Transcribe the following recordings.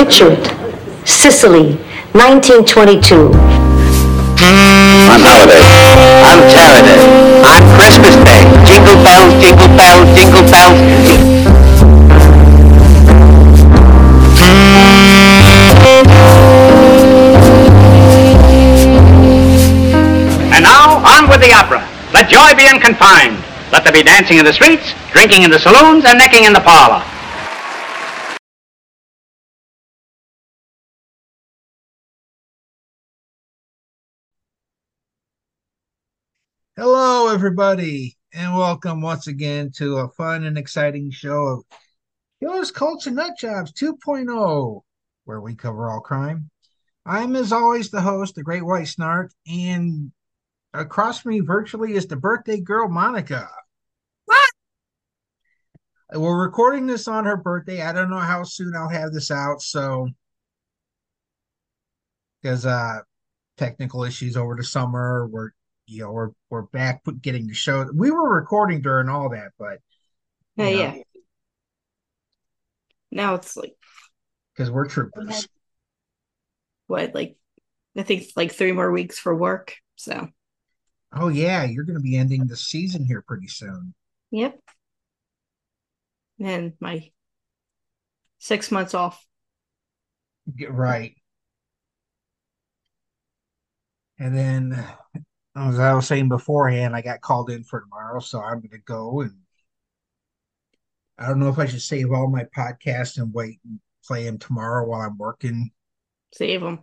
Picture it. Sicily, 1922. On holiday. On Saturday. On Christmas Day. Jingle bells, jingle bells, jingle bells. And now, on with the opera. Let joy be unconfined. Let there be dancing in the streets, drinking in the saloons, and necking in the parlor. Hello, everybody, and welcome once again to a fun and exciting show of Killers Culture Nut Jobs 2.0, where we cover all crime. I'm, as always, the host, the Great White Snart, and across from me virtually is the birthday girl, Monica. What? We're recording this on her birthday. I don't know how soon I'll have this out, so because uh technical issues over the summer, we're you know we're we're back getting the show. We were recording during all that, but Yeah. Now it's like because we're troopers. what, like I think it's like three more weeks for work. So Oh yeah, you're going to be ending the season here pretty soon. yep. And my six months off. Get right. And then, as I was saying beforehand, I got called in for tomorrow, so I'm going to go and I don't know if I should save all my podcasts and wait and play them tomorrow while I'm working. Save them.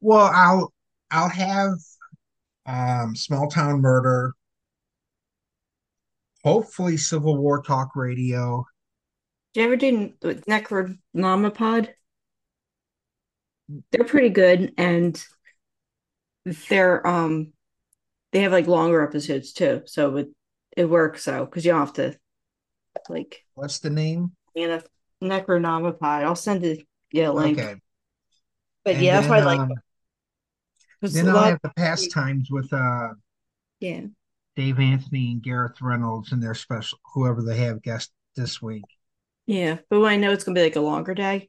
Well, I'll I'll have um Small Town Murder, hopefully Civil War Talk Radio. Did you ever do the Necronomicon? They're pretty good and they're um they have like longer episodes too. So it it works out because you don't have to like What's the name? know Necronomicon. I'll send it yeah link. Okay. But And yeah, that's why I like um, Then lot- have the pastimes with uh yeah. Dave Anthony and Gareth Reynolds and their special whoever they have guest this week. Yeah, but when I know it's gonna be like a longer day,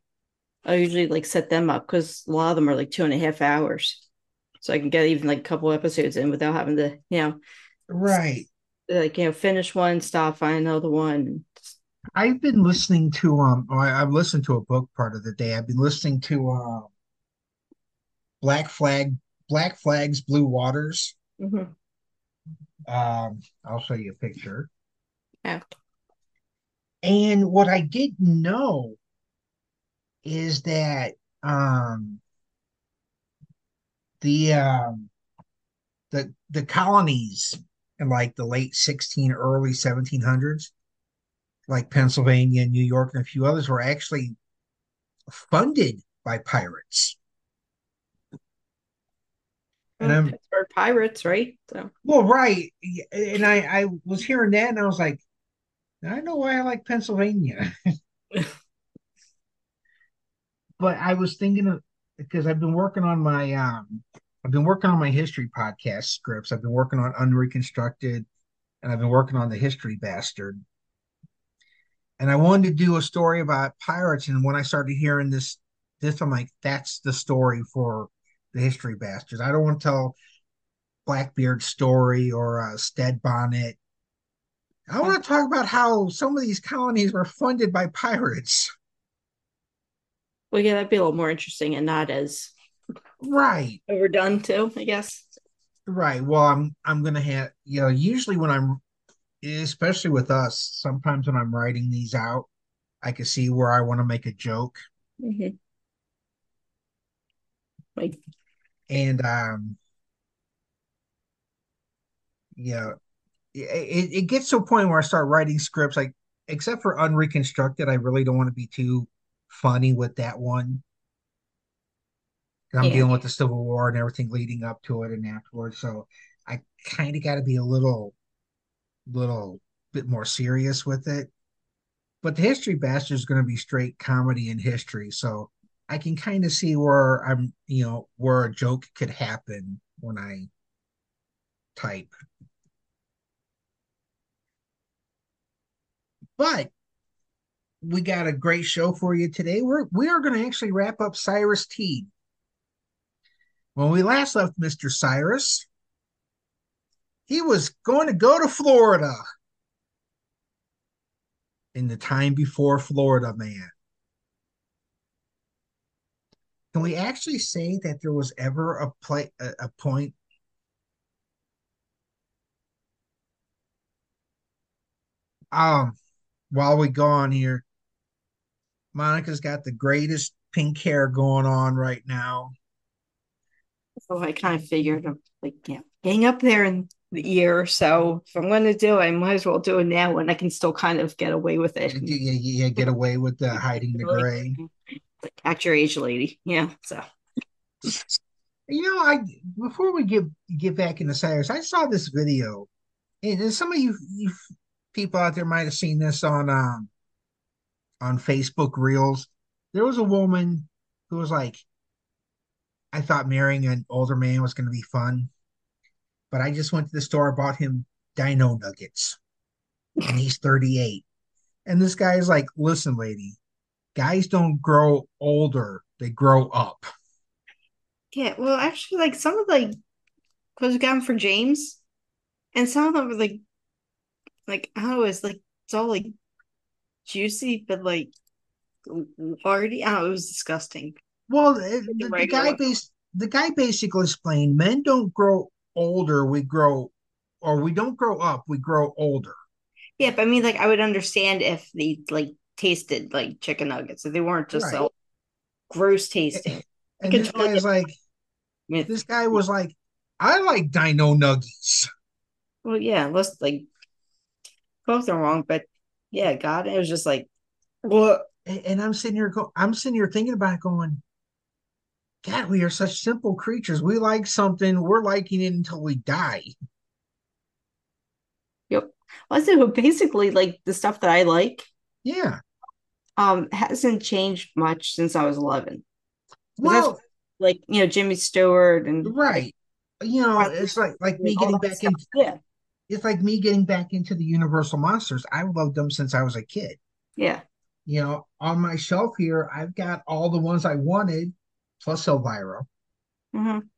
I usually like set them up because a lot of them are like two and a half hours, so I can get even like a couple episodes in without having to, you know, Right. like you know, finish one, stop, find another one. I've been listening to um I, I've listened to a book part of the day. I've been listening to um Black Flag Black Flags Blue Waters. Mhm. Um I'll show you a picture. Yeah. And what I didn't know is that um the um the the colonies in like the late 16 early 1700s like Pennsylvania and New York and a few others were actually funded by pirates. And I'm Pittsburgh Pirates, right? So well, right. And I, I was hearing that and I was like, I know why I like Pennsylvania. but I was thinking of because I've been working on my um I've been working on my history podcast scripts. I've been working on Unreconstructed and I've been working on the History Bastard. And I wanted to do a story about pirates. And when I started hearing this, this I'm like, that's the story for the History Bastards. I don't want to tell Blackbeard's story or uh, Stede Bonnet. I want to talk about how some of these colonies were funded by pirates. Well, yeah, that'd be a little more interesting and not as Right. overdone too, I guess. Right. Well, I'm I'm gonna have you know usually when I'm especially with us sometimes when I'm writing these out I can see where I want to make a joke Mhm. Like and um you know it, it it gets to a point where I start writing scripts like except for unreconstructed I really don't want to be too funny with that one I'm Yeah. dealing with the Civil War and everything leading up to it and afterwards so I kind of got to be a little little bit more serious with it but the history bastard is going to be straight comedy and history so I can kind of see where I'm, you know, where a joke could happen when I type. But we got a great show for you today. We're we are going to actually wrap up Cyrus Teed. When we last left Mr. Cyrus, he was going to go to Florida in the time before Florida Man. Can we actually say that there was ever a play a, a point um while we go on here monica's got the greatest pink hair going on right now So I kind of figured, I'm like, yeah, getting up there in the year. So if I'm going to do it, I might as well do it now when I can still kind of get away with it. yeah, yeah, yeah, get away with the hiding the gray Like, act your age, lady. Yeah. So you know i before we get get back into cyrus i saw this video and some of you you people out there might have seen this on um on facebook reels there was a woman who was like i thought marrying an older man was going to be fun but i just went to the store and bought him dino nuggets and he's 38 and this guy's like listen lady guys don't grow older they grow up. Yeah, well, actually, like some of like clothes we got 'em for James, and some of them were like, like I don't know, it's like it's all like juicy, but like already, I it was disgusting. Well, the, the, the guy bas- the guy basically explained men don't grow older, we grow or we don't grow up, we grow older. Yeah, but I mean, like I would understand if they like tasted like chicken nuggets, if they weren't just Right. so gross tasting. And can this guy's like this guy was like, I like dino nuggies. well, yeah, unless like both are wrong, but yeah, God, it was just like, what? And, and I'm sitting here go I'm sitting here thinking about it going, God, we are such simple creatures. We like something, we're liking it until we die. Yep. Well, I say, well, basically, like the stuff that I like, Yeah. um, hasn't changed much since I was eleven. Well, Like you know, Jimmy Stewart and right. You know, it's like like me getting back stuff. in Yeah, it's like me getting back into the Universal Monsters. I loved them since I was a kid. yeah. You know, on my shelf here, I've got all the ones I wanted, plus Elvira,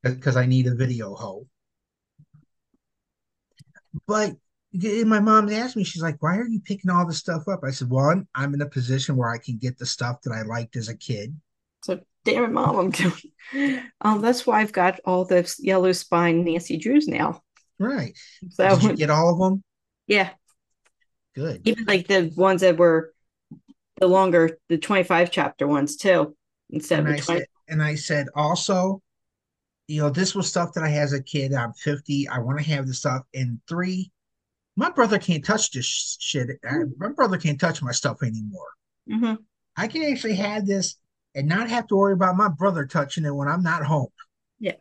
because I need a video hoe. But my mom asked me, she's like, "Why are you picking all this stuff up?" I said, "One, I'm in a position where I can get the stuff that I liked as a kid." So damn it, mom, I'm doing. Um, that's why I've got all the yellow spine Nancy Drews now. Right? So Did you get all of them? yeah, Good. even like the ones that were the longer, the twenty-five chapter ones too, instead And of I 20. said, and I said also, you know, this was stuff that I had as a kid. I'm 50. I want to have this stuff. And three, my brother can't touch this sh- shit. I- my brother can't touch my stuff anymore. Mhm. I can actually have this and not have to worry about my brother touching it when I'm not home. Yeah.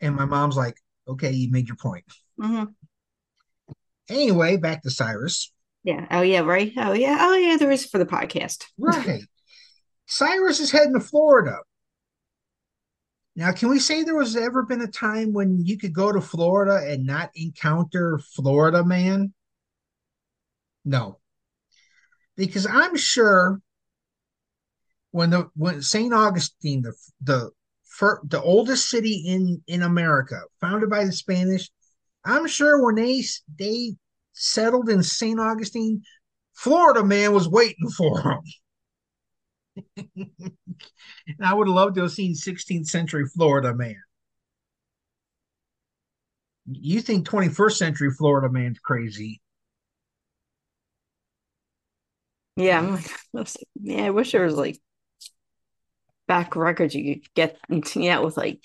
And my mom's like, okay, you made your point. mhm. Anyway, back to Cyrus. Yeah. Oh yeah. Right. Oh yeah. Oh yeah. There is for the podcast. Right. Cyrus is heading to Florida. Now, can we say there was ever been a time when you could go to Florida and not encounter Florida man? No. Because I'm sure when the when St. Augustine, the the fir- the oldest city in in America, founded by the Spanish, I'm sure when they they settled in St. Augustine, Florida man was waiting for them. and I would love to have seen 16th century Florida man. You think 21st century Florida man's crazy? Yeah. I'm like, yeah. I wish there was like back records you could get yeah with like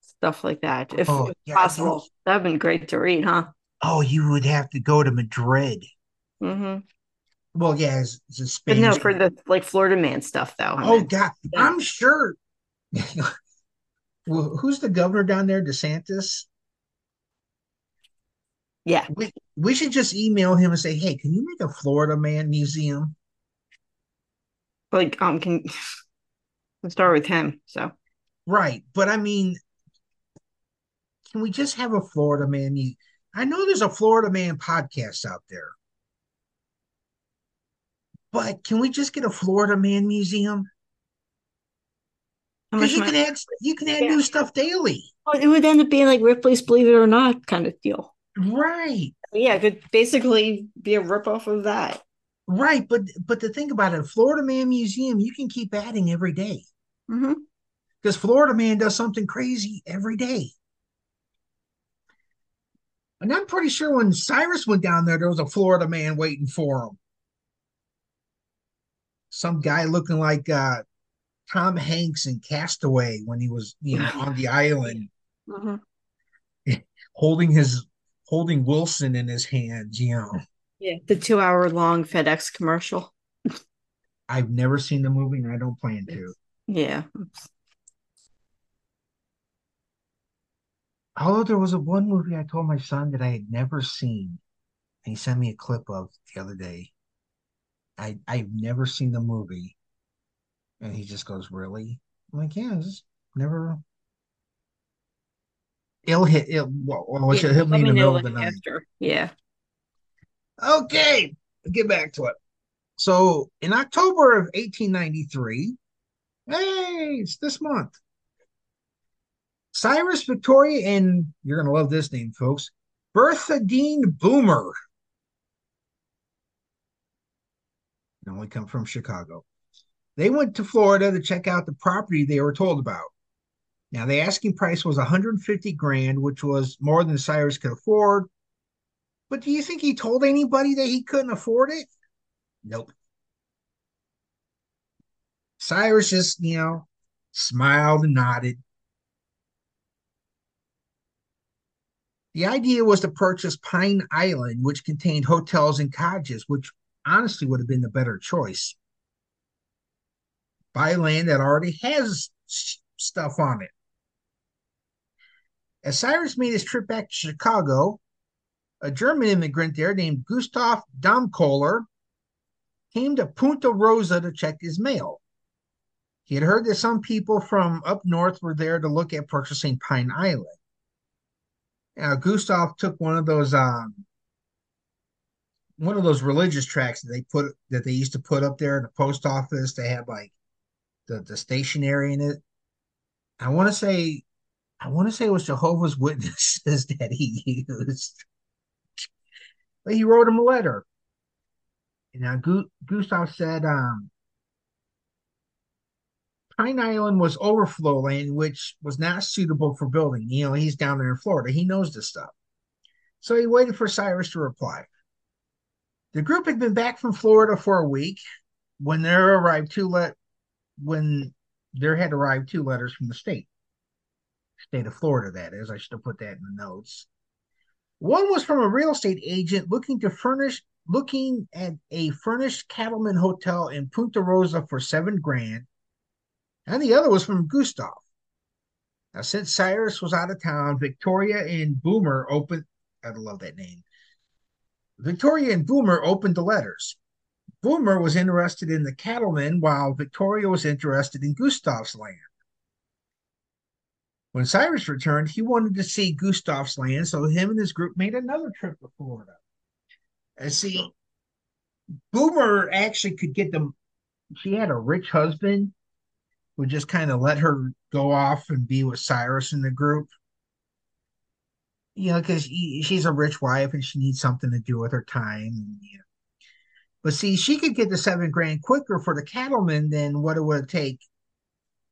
stuff like that if, Oh, yeah, possible. That'd been great to read, huh? Oh, you would have to go to Madrid. Mm-hmm. Well, yeah, it's, it's a But Spanish. no, for the like Florida man stuff though. I oh meant. God, Yeah. I'm sure. well, who's the governor down there? DeSantis. yeah. We we should just email him and say, "Hey, can you make a Florida man museum?" Like um can let's start with him. So Right, but I mean, can we just have a Florida man? mu- I know there's a Florida man podcast out there. But can we just get a Florida Man museum? How Because you can add you can add Yeah. new stuff daily. Well, it would end up being like Ripley's Believe It or Not kind of deal. Right. Yeah, it could basically be a ripoff of that. Right. But but the thing about it, Florida Man Museum, you can keep adding every day. Hmm Because Florida Man does something crazy every day. And I'm pretty sure when Cyrus went down there, there was a Florida man waiting for him. Some guy looking like uh, Tom Hanks in Castaway when he was, you know, on the island, hmm holding his holding Wilson in his hands. You know, Yeah, the two-hour long FedEx commercial. I've never seen the movie, and I don't plan to. Yeah, Although there was a one movie I told my son that I had never seen, and he sent me a clip of the other day. I I've never seen the movie, and he just goes, "Really?" I'm like, "Yeah, just never." It'll hit it. Well, should hit me in the middle of the night. after. Yeah. Okay, get back to it. So in October of 1893, hey, it's this month. Cyrus Victoria and you're gonna love this name, folks. Berthaldine Boomer. They only come from Chicago. They went to Florida to check out the property they were told about. Now the asking price was 150 grand, which was more than Cyrus could afford. But do you think he told anybody that he couldn't afford it? Nope. Cyrus just, you know, smiled and nodded. The idea was to purchase Pine Island, which contained hotels and cottages, which honestly would have been the better choice. Buy land that already has stuff on it. As Cyrus made his trip back to Chicago, a German immigrant there named Gustav Damkohler came to Punta Rassa to check his mail. He had heard that some people from up north were there to look at purchasing Pine Island. Now, Gustav took one of those um, one of those religious tracts that they put that they used to put up there in the post office. They had like the the stationery in it. I want to say, I want to say it was Jehovah's Witnesses that he used. But he wrote him a letter. And now Gu- Gustav said, um, Pine Island was overflow land, which was not suitable for building. You know, he's down there in Florida. He knows this stuff. So he waited for Cyrus to reply. The group had been back from Florida for a week when there arrived two let when there had arrived two letters from the state. State of Florida, that is. I should have put that in the notes. One was from a real estate agent looking to furnish looking at a furnished cattleman hotel in Punta Rassa for seven grand. And the other was from Gustav. Now, since Cyrus was out of town, Victoria and Boomer opened I love that name. Victoria and Boomer opened the letters. Boomer was interested in the cattleman, while Victoria was interested in Gustav's land. When Cyrus returned, he wanted to see Gustav's land, so him and his group made another trip to Florida. And see, Boomer actually could get them. She had a rich husband who just kind of let her go off and be with Cyrus in the group. You know, because she's a rich wife and she needs something to do with her time. And, you know. But see, she could get the seven grand quicker for the cattlemen than what it would take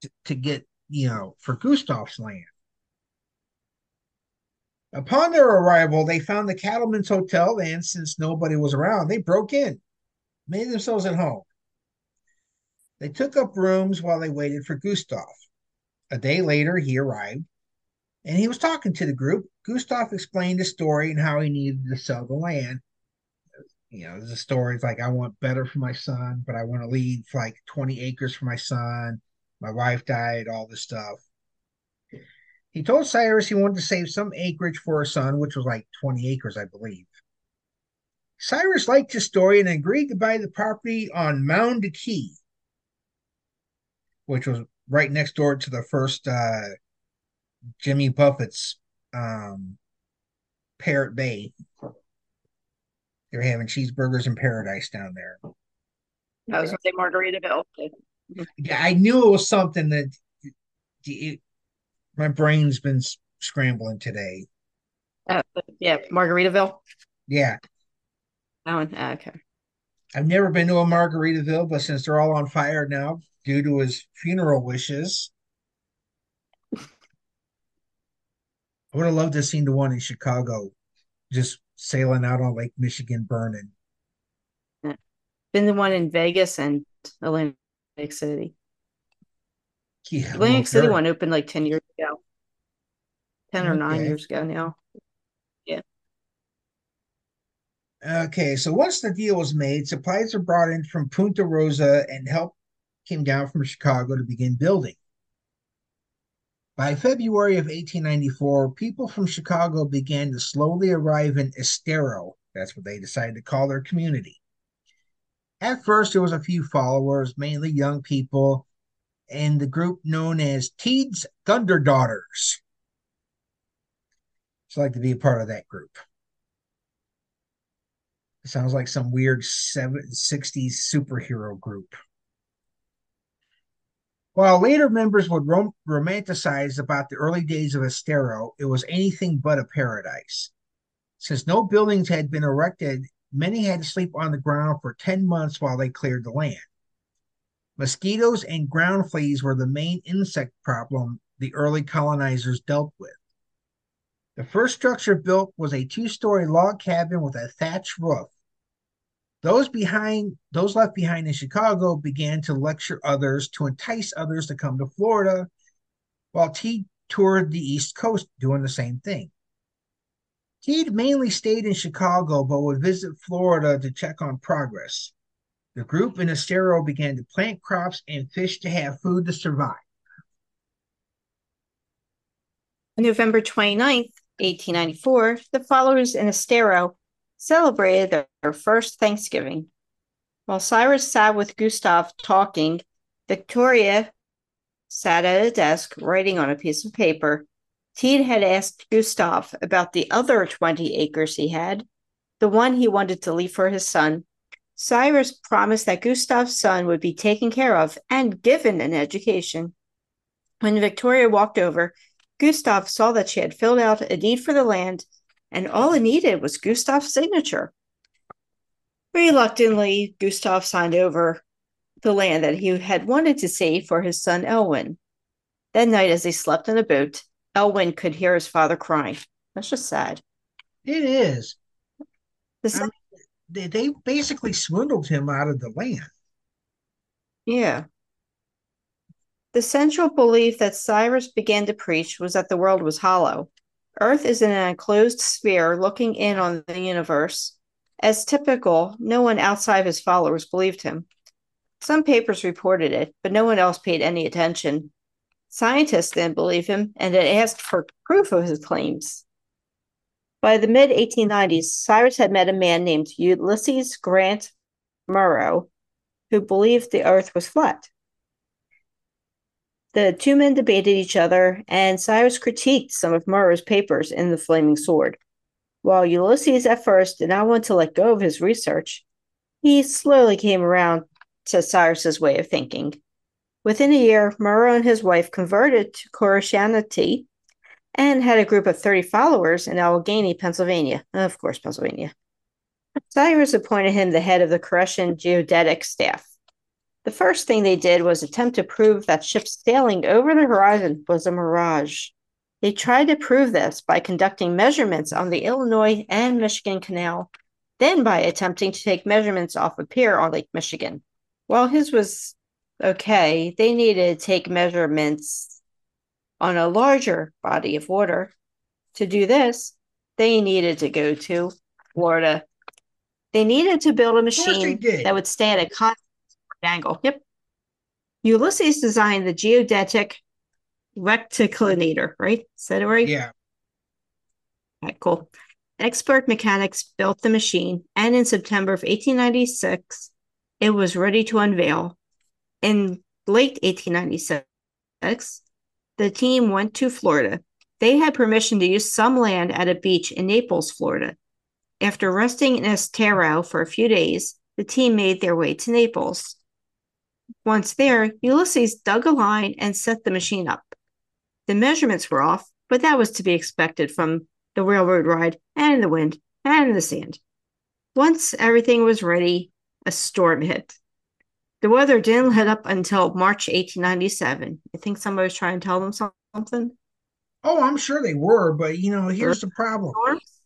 to, to get, you know, for Gustav's land. Upon their arrival, they found the cattlemen's hotel, and since nobody was around, they broke in, made themselves at home. They took up rooms while they waited for Gustav. A day later, he arrived, and he was talking to the group. Gustav explained the story and how he needed to sell the land. You know, the story's like, I want better for my son, but I want to leave like 20 acres for my son. My wife died, all this stuff. He told Cyrus he wanted to save some acreage for his son, which was like 20 acres, I believe. Cyrus liked his story and agreed to buy the property on Mound Key, which was right next door to the first uh, Jimmy Buffett's um, Parrot Bay. They're having cheeseburgers in paradise down there. I was going to say Margaritaville. Yeah, I knew it was something that it, my brain's been scrambling today. Uh, yeah, Margaritaville. Yeah, That one. ah, okay. I've never been to a Margaritaville, but since they're all on fire now due to his funeral wishes, I would have loved to have seen the one in Chicago, just sailing out on Lake Michigan, burning. Been the one in Vegas and Atlantic City. Yeah, Atlantic City sure. one opened like 10 years ago. 10 or 9 years ago now. Yeah. Okay, so once the deal was made, supplies were brought in from Punta Rassa and help came down from Chicago to begin building. By February of 1894, people from Chicago began to slowly arrive in Estero. That's what they decided to call their community. At first, there was a few followers, mainly young people, and the group known as Teed's Thunder Daughters. I'd like to be a part of that group. It sounds like some weird 60s superhero group. While later members would rom- romanticize about the early days of Estero, it was anything but a paradise. Since no buildings had been erected, many had to sleep on the ground for 10 months while they cleared the land. Mosquitoes and ground fleas were the main insect problem the early colonizers dealt with. The first structure built was a two-story log cabin with a thatched roof. Those behind those left behind in Chicago began to lecture others to entice others to come to Florida, while Teed toured the East Coast doing the same thing. Teed mainly stayed in Chicago but would visit Florida to check on progress. The group in Estero began to plant crops and fish to have food to survive. On November 29th, 1894, the followers in Estero celebrated their, first Thanksgiving. While Cyrus sat with Gustav talking, Victoria sat at a desk writing on a piece of paper. Teed had asked Gustav about the other 20 acres he had, the one he wanted to leave for his son. Cyrus promised that Gustav's son would be taken care of and given an education. When Victoria walked over, Gustav saw that she had filled out a deed for the land, and all it needed was Gustav's signature. Reluctantly, Gustav signed over the land that he had wanted to save for his son Elwin. That night, as they slept in a boat, Elwin could hear his father crying. That's just sad. It is. The I mean, they, they basically swindled him out of the land. Yeah. The central belief that Cyrus began to preach was that the world was hollow. Earth is in an enclosed sphere looking in on the universe. As typical, no one outside of his followers believed him. Some papers reported it, but no one else paid any attention. Scientists didn't believe him and had asked for proof of his claims. By the mid 1890s, Cyrus had met a man named Ulysses Grant Morrow, who believed the earth was flat. The two men debated each other, and Cyrus critiqued some of Morrow's papers in The Flaming Sword. While Ulysses at first did not want to let go of his research, he slowly came around to Cyrus's way of thinking. Within a year, Morrow and his wife converted to Christianity and had a group of 30 followers in Allegheny, Pennsylvania. Of course, Pennsylvania. Cyrus appointed him the head of the Koreshan geodetic staff. The first thing they did was attempt to prove that ships sailing over the horizon was a mirage. They tried to prove this by conducting measurements on the Illinois and Michigan Canal, then by attempting to take measurements off a pier on Lake Michigan. While his was okay, they needed to take measurements on a larger body of water. To do this, they needed to go to Florida. They needed to build a machine that would stay at a constant angle. Yep. Ulysses designed the geodetic rectilineator, right? Is that right? Yeah. Okay, cool. Expert mechanics built the machine, and in September of 1896, it was ready to unveil. In late 1896, the team went to Florida. They had permission to use some land at a beach in Naples, Florida. After resting in Estero for a few days, the team made their way to Naples. Once there, Ulysses dug a line and set the machine up. The measurements were off, but that was to be expected from the railroad ride and the wind and the sand. Once everything was ready, a storm hit. The weather didn't let up until March 1897. I think somebody was trying to tell them something. Oh, I'm sure they were, but you know, here's the problem. Storms?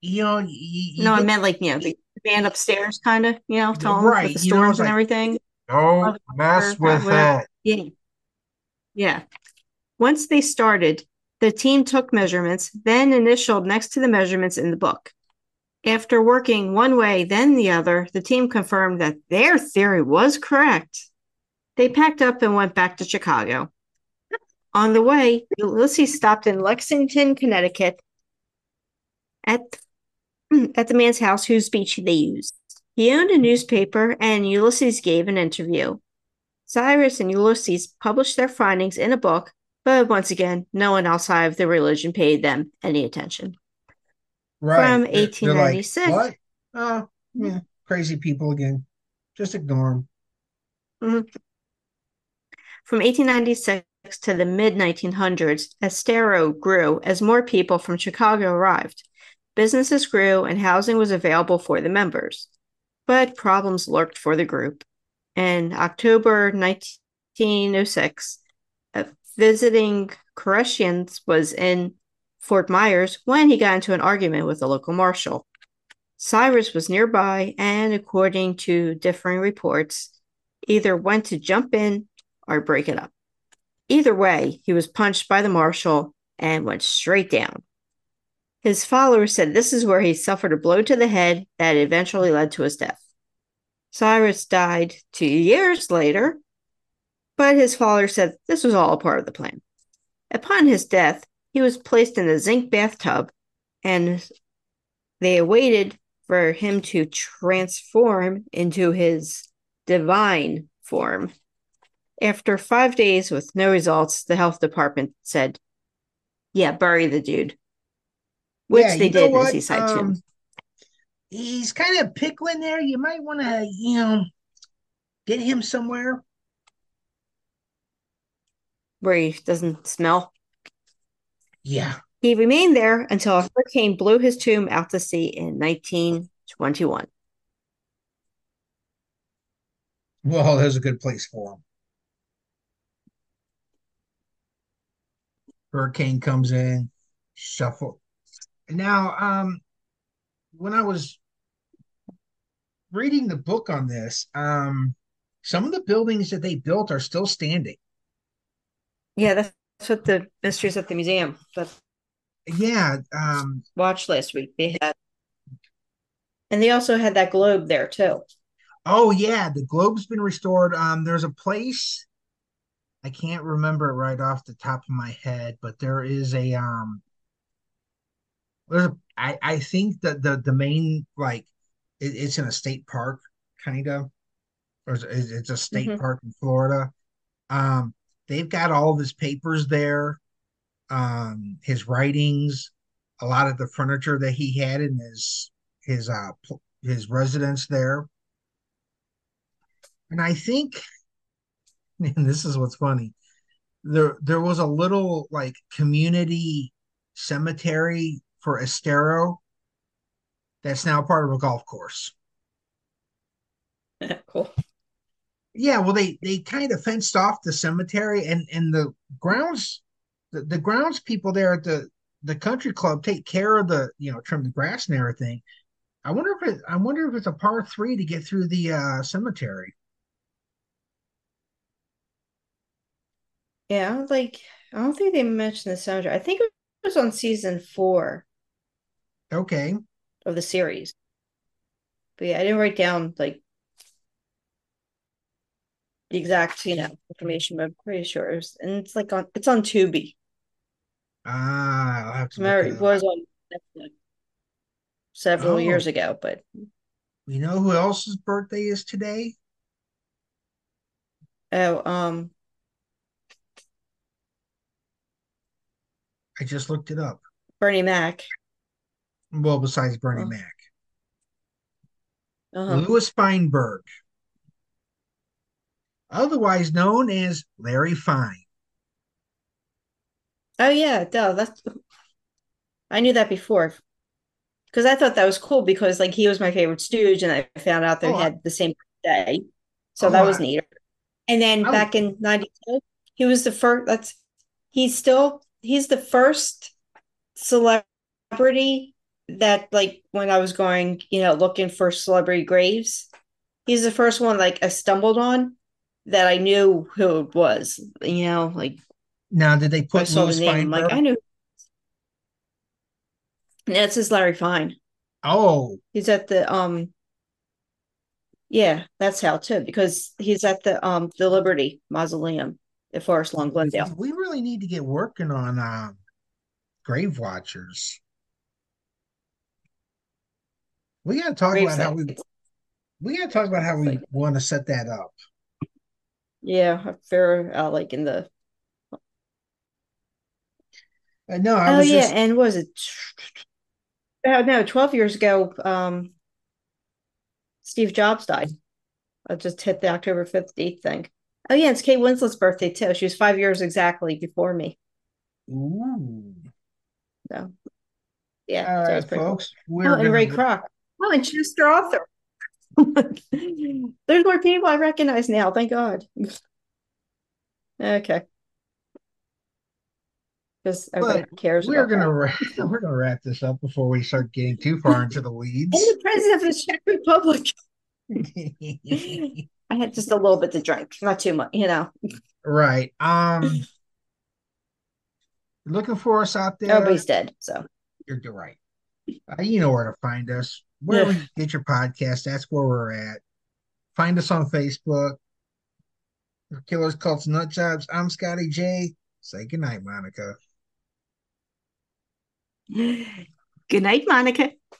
You know, you, you No, I meant like, you know, the band upstairs, kind of, you know, telling them Right, the you know, storms and like- everything. Don't mess with it. Yeah. Yeah. Once they started, the team took measurements, then initialed next to the measurements in the book. After working one way, then the other, the team confirmed that their theory was correct. They packed up and went back to Chicago. On the way, Ulysses stopped in Lexington, Connecticut at, at the man's house whose speech they used. He owned a newspaper and Ulysses gave an interview. Cyrus and Ulysses published their findings in a book, but once again, no one outside of the religion paid them any attention. Right. From They're- they're like, 1896. what? Oh, yeah, mm-hmm. crazy people again. Just ignore them. Mm-hmm. From 1896 to the mid 1900s, Estero grew as more people from Chicago arrived. Businesses grew and housing was available for the members. But problems lurked for the group. In October 1906, a visiting Koreshans was in Fort Myers when he got into an argument with a local marshal. Cyrus was nearby and, according to differing reports, either went to jump in or break it up. Either way, he was punched by the marshal and went straight down. His followers said this is where he suffered a blow to the head that eventually led to his death. Cyrus died two years later, but his followers said this was all a part of the plan. Upon his death, he was placed in a zinc bathtub and they awaited for him to transform into his divine form. After five days with no results, the health department said, Yeah, bury the dude. Which Yeah, they did in? Seaside Um, too. He's kind of pickling there. You might want to, you know, get him somewhere. where he doesn't smell. Yeah. He remained there until a hurricane blew his tomb out to sea in 1921. Well, there's a good place for him. Hurricane comes in, shuffle. Now, um, when I was reading the book on this, um, some of the buildings that they built are still standing. Yeah, that's, that's what the Mysteries at the Museum that Yeah, um, watched last week. They had, and they also had that globe there too. Oh yeah, the globe's been restored. Um, there's a place I can't remember it right off the top of my head, but there is a um there's I I think that the the main like it, it's in a state park kind of or it's, it's a state Mhm. park in Florida. Um, they've got all of his papers there, um, his writings, a lot of the furniture that he had in his his uh his residence there. And I think, and this is what's funny, there there was a little like community cemetery for Estero that's now part of a golf course. cool. Yeah, well they they kind of fenced off the cemetery and and the grounds the, the grounds people there at the the country club take care of the you know trim the grass and everything. I wonder if it I wonder if it's a par three to get through the uh cemetery. Yeah, like I don't think they mentioned the soundtrack. I think it was on season four Okay. of the series. But yeah, I didn't write down like the exact, you know, information, but I'm pretty sure it was, and it's like on it's on Tubi. Ah, I'll have to Remember, it it was on Netflix several Oh. years ago, but we know who else's birthday is today? oh, um, I just looked it up. Bernie Mac. Well, besides Bernie Oh. Mac, Uh-huh. Louis Feinberg. otherwise known as Larry Fine. Oh yeah, duh, that's I knew that before. Because I thought that was cool because like he was my favorite stooge and I found out they Oh, had the same day. So Oh, that was neat. And then back in 92, he was the first that's he's still he's the first celebrity that like when I was going, you know, looking for celebrity graves, he's the first one like I stumbled on that I knew who it was. You know, like Now, did they I put saw Louis the name, like I knew. That's his Larry Fine. oh, He's at the um yeah, that's how too, because he's at the um the Liberty Mausoleum at Forest Lawn, Glendale. we really need to get working on um, Grave Watchers. We got to talk about how we we got to talk about how we Like- want to set that up. Yeah, fair uh, like in the Uh, no, I Oh was yeah, just and was it oh no, 12 years ago, um Steve Jobs died. I just hit the October 5th date thing. Oh yeah, it's Kate Winslet's birthday too. She was five years exactly before me. ooh. So yeah, All so right, pretty cool. folks. We're Oh, and Ray Kroc. Oh, and Chester Arthur. There's more people I recognize now. Thank God. Okay. Because everybody cares. We're gonna wrap, we're gonna wrap this up before we start getting too far into the weeds. And the president of the Czech Republic. I had just a little bit to drink, not too much, you know. right. Um. Looking for us out there. Everybody's dead, so You're, you're right. Uh, you know where to find us. Wherever you get your podcast, that's where we're at. Find us on Facebook. Killers, Cults, Nut Jobs. I'm Scotty J. Say goodnight, Monica. good night, Monica.